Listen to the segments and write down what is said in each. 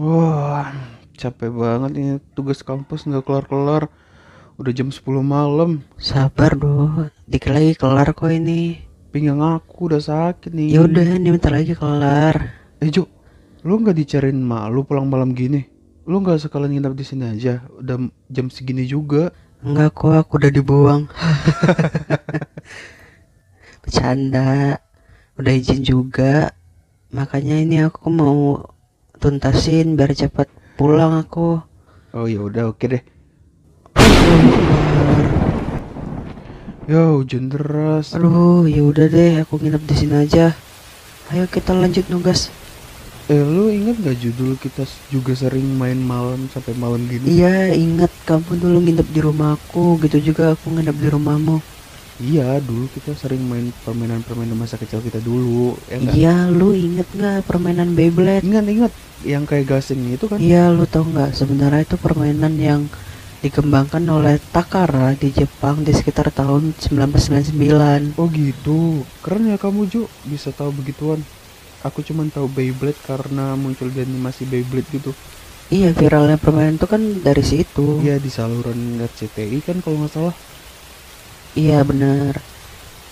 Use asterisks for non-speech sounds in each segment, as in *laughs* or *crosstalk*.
Wah, capek banget ini tugas kampus nggak kelar-kelar. Udah jam 10 malam. Sabar dong, dikit lagi kelar kok ini. Pinggang aku udah sakit nih. Ya udah, ini bentar lagi kelar. Eh Jo, lu nggak dicariin mak lu pulang malam gini? Lu nggak sekalian nginep di sini aja? Udah jam segini juga. Enggak kok, aku udah dibuang. *laughs* Bercanda. Udah izin juga. Makanya ini aku mau tuntasin biar cepat pulang aku. Oh ya udah oke deh. Yo, hujan deras. Aduh, ya udah deh, aku nginep di sini aja. Ayo kita lanjut nugas. Eh, lu inget gak judul kita juga sering main malam sampai malam gini? Iya, ingat kamu dulu nginep di rumahku, gitu juga aku nginep di rumahmu. Iya, dulu kita sering main permainan-permainan masa kecil kita dulu. Ya enggak? Iya, lu inget nggak permainan Beyblade? Ingat ingat yang kayak gasing itu kan? Iya, lu tau nggak sebenarnya itu permainan yang dikembangkan oleh Takara di Jepang di sekitar tahun 1999. Oh gitu, keren ya kamu Jo bisa tahu begituan. Aku cuman tahu Beyblade karena muncul di animasi Beyblade gitu. Iya, viralnya permainan itu kan dari situ. Iya di saluran RCTI kan kalau nggak salah. Iya, bener.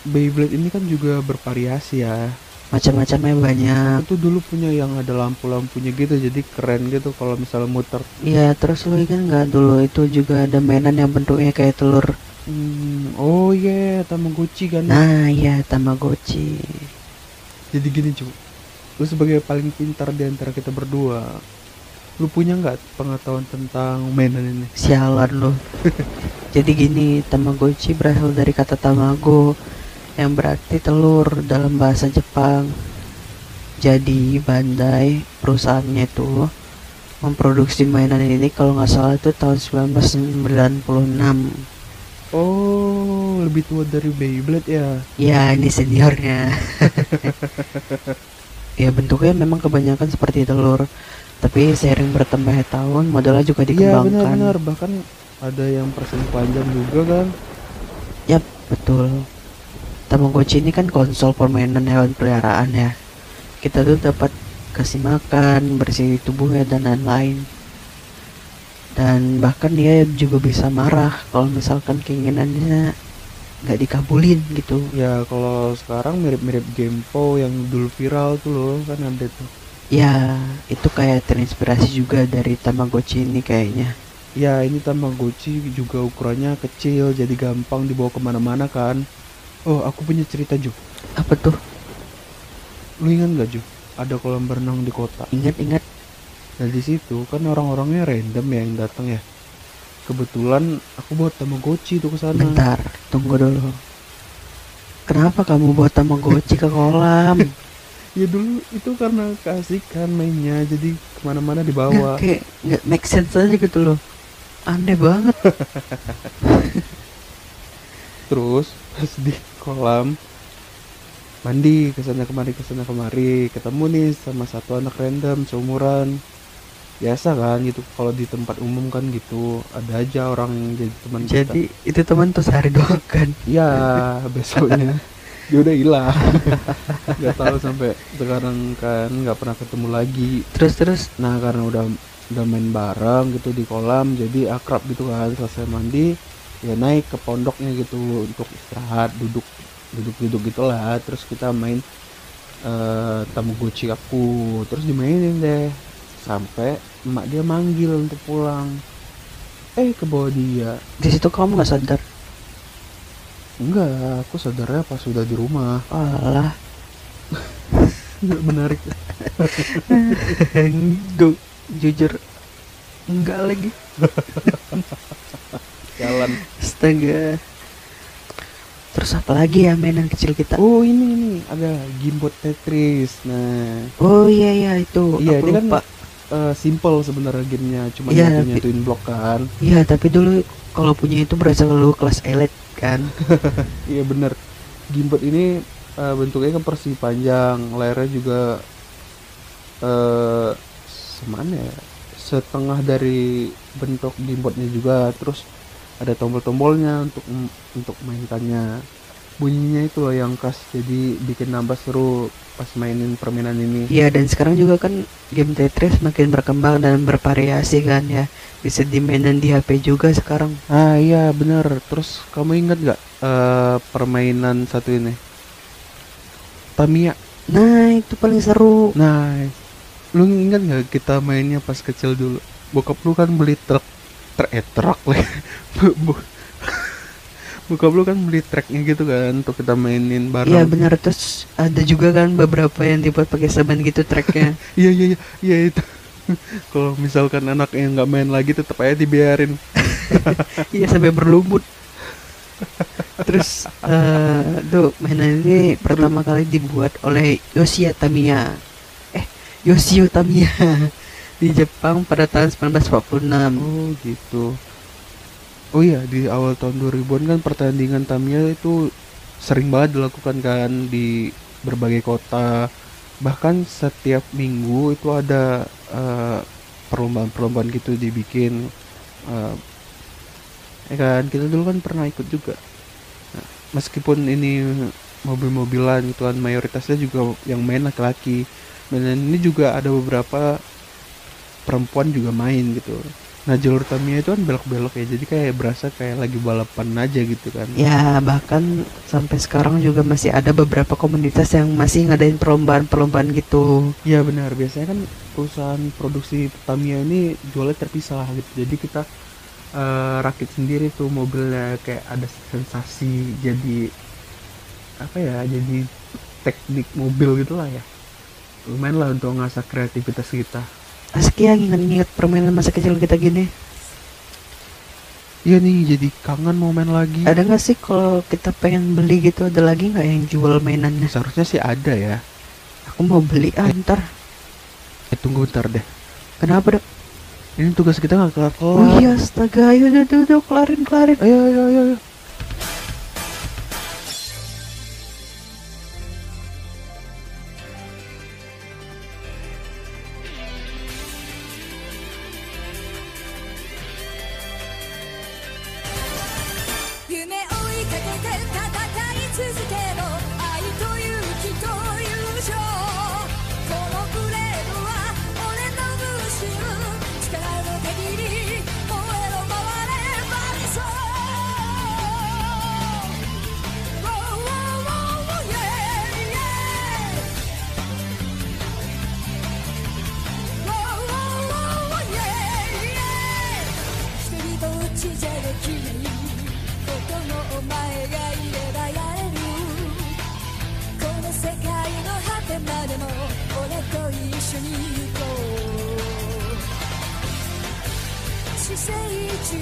Beyblade ini kan juga bervariasi ya. Macam-macamnya banyak. Itu dulu punya yang ada lampu-lampunya gitu, jadi keren gitu kalau misalnya muter. Iya, terus lu ingat nggak dulu itu juga ada mainan yang bentuknya kayak telur. Hmm, oh iya, Tamagotchi kan. Nah, iya Tamagotchi. Jadi gini cu, lu sebagai paling pintar di antara kita berdua, lu punya nggak pengetahuan tentang mainan ini? Sialan lu. *laughs* Jadi gini, Tamagotchi berasal dari kata tamago yang berarti telur dalam bahasa Jepang. Jadi Bandai perusahaannya itu memproduksi mainan ini kalau nggak salah itu tahun 1996. Oh, lebih tua dari Beyblade ya? Ya ini seniornya. *laughs* ya bentuknya memang kebanyakan seperti telur, tapi seiring bertambahnya tahun modelnya juga Iya dikembangkan. benar-benar bahkan ada yang persen panjang juga kan? Yap, betul. Tamagotchi ini kan konsol permainan hewan peliharaan ya. Kita tuh dapat kasih makan, bersih tubuhnya dan lain-lain. Dan bahkan dia juga bisa marah kalau misalkan keinginannya nggak dikabulin gitu. Ya kalau sekarang mirip-mirip Gamepro yang dulu viral tuh loh kan ada tuh. Ya, itu kayak terinspirasi juga dari Tamagotchi ini kayaknya. Ya ini Tamagotchi juga ukurannya kecil jadi gampang dibawa ke mana-mana kan. Oh aku punya cerita Jo. Apa tuh? Lu ingat gak Jo? Ada kolam berenang di kota. Ingat-ingat Nah di situ kan orang-orangnya random ya yang datang ya. Kebetulan aku bawa Tamagotchi tuh ke sana. bentar, tunggu dulu. Kenapa kamu buat Tamagotchi ke kolam? *laughs* Ya dulu itu karena keasikan mainnya jadi ke mana-mana dibawa. Nggak, kayak nggak make sense aja gitu loh aneh banget *laughs* Terus pas di kolam mandi ke sana kemari ke sana kemari ketemu nih sama satu anak random seumuran biasa kan gitu. Kalau di tempat umum kan gitu ada aja orang yang jadi teman kita. jadi itu teman tuh sehari doang *laughs* kan? Ya besoknya. *laughs* Dia udah hilang. *laughs* Nggak tahu sampai sekarang kan nggak pernah ketemu lagi. Terus terus? Nah karena udah udah main bareng gitu di kolam jadi akrab gitu kan. Selesai mandi ya naik ke pondoknya gitu untuk istirahat duduk duduk duduk gitulah. Terus kita main eh tamagotchi aku. Terus dimainin deh sampai emak dia manggil untuk pulang. Eh ke bawah dia. Di situ kamu nggak sadar? Enggak aku sadarnya pas sudah di rumah. Alah. *laughs* Nggak menarik. Duh, jujur. Enggak lagi. Jalan. Astaga. Terus apa lagi ya mainan kecil kita? Oh ini ini. Ada gimbot tetris. Nah. Oh iya iya itu. Iya, aku ini kan eh, simple sebenarnya gamenya, cuma tapi- nyatuin blok kan. iya tapi dulu kalau punya itu berasa lu kelas elit kan *laughs* Iya bener. Gimbot ini eh, bentuknya kan persegi panjang, layarnya juga eh semana ya setengah dari bentuk gamebotnya juga terus ada tombol-tombolnya untuk untuk mainkannya bunyinya itu loh yang khas jadi bikin nambah seru pas mainin permainan ini. Iya dan sekarang juga kan game Tetris makin berkembang dan bervariasi kan ya. Bisa dimainin di HP juga sekarang. Ah iya bener. Terus kamu ingat nggak eh, permainan satu ini? Tamiya. Nah itu paling seru. Nah lu ingat nggak kita mainnya pas kecil dulu? Bokap lu kan beli truk truk eh truk lah *laughs* Bu- bu- bokap lu kan beli tracknya gitu kan untuk kita mainin bareng. Iya benar. Terus ada juga kan beberapa yang dibuat pakai semen gitu tracknya. *laughs* Iya iya iya. Iya itu. *laughs* Kalau misalkan anak yang nggak main lagi tetap aja dibiarin. *laughs* Iya sampai berlumut Terus eh tuh mainan ini pertama kali dibuat oleh Yoshia Tamiya Eh Yoshio Tamiya Di Jepang pada tahun 1946 oh gitu oh iya di awal tahun 2000-an kan pertandingan Tamiya itu sering banget dilakukan kan di berbagai kota. Bahkan setiap minggu itu ada eh, perlombaan-perlombaan gitu dibikin eh, ya kan? Kita dulu kan pernah ikut juga. Nah, meskipun ini mobil-mobilan gitu kan mayoritasnya juga yang main laki-laki. Dan ini juga ada beberapa perempuan juga main gitu nah jalur Tamiya itu kan belok-belok ya jadi kayak berasa kayak lagi balapan aja gitu kan. Ya bahkan sampai sekarang juga masih ada beberapa komunitas yang masih ngadain perlombaan-perlombaan gitu. Iya benar. Biasanya kan perusahaan produksi Tamiya ini jualnya terpisah gitu. Jadi kita eh, rakit sendiri tuh mobilnya kayak ada sensasi jadi apa ya jadi teknik mobil gitu lah ya. Lumayan lah untuk ngasah kreativitas kita Asik ya ingat-ingat permainan masa kecil kita gini. Iya nih jadi kangen mau main lagi. Ada nggak sih kalau kita pengen beli gitu ada lagi nggak yang jual mainannya? Seharusnya sih ada ya. Aku mau beli ah ntar. Eh tunggu bentar deh. Kenapa dok? ini tugas kita nggak kelar kelar Oh iya astaga ayo udah, udah kelarin kelarin. Ayo ayo ayo, ayo. 打ち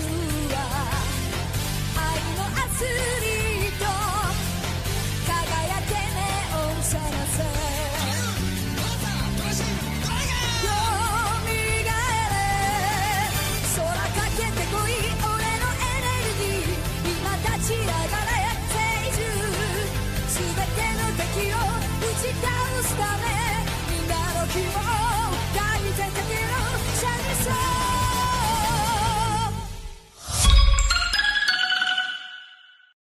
倒すためみんなの希望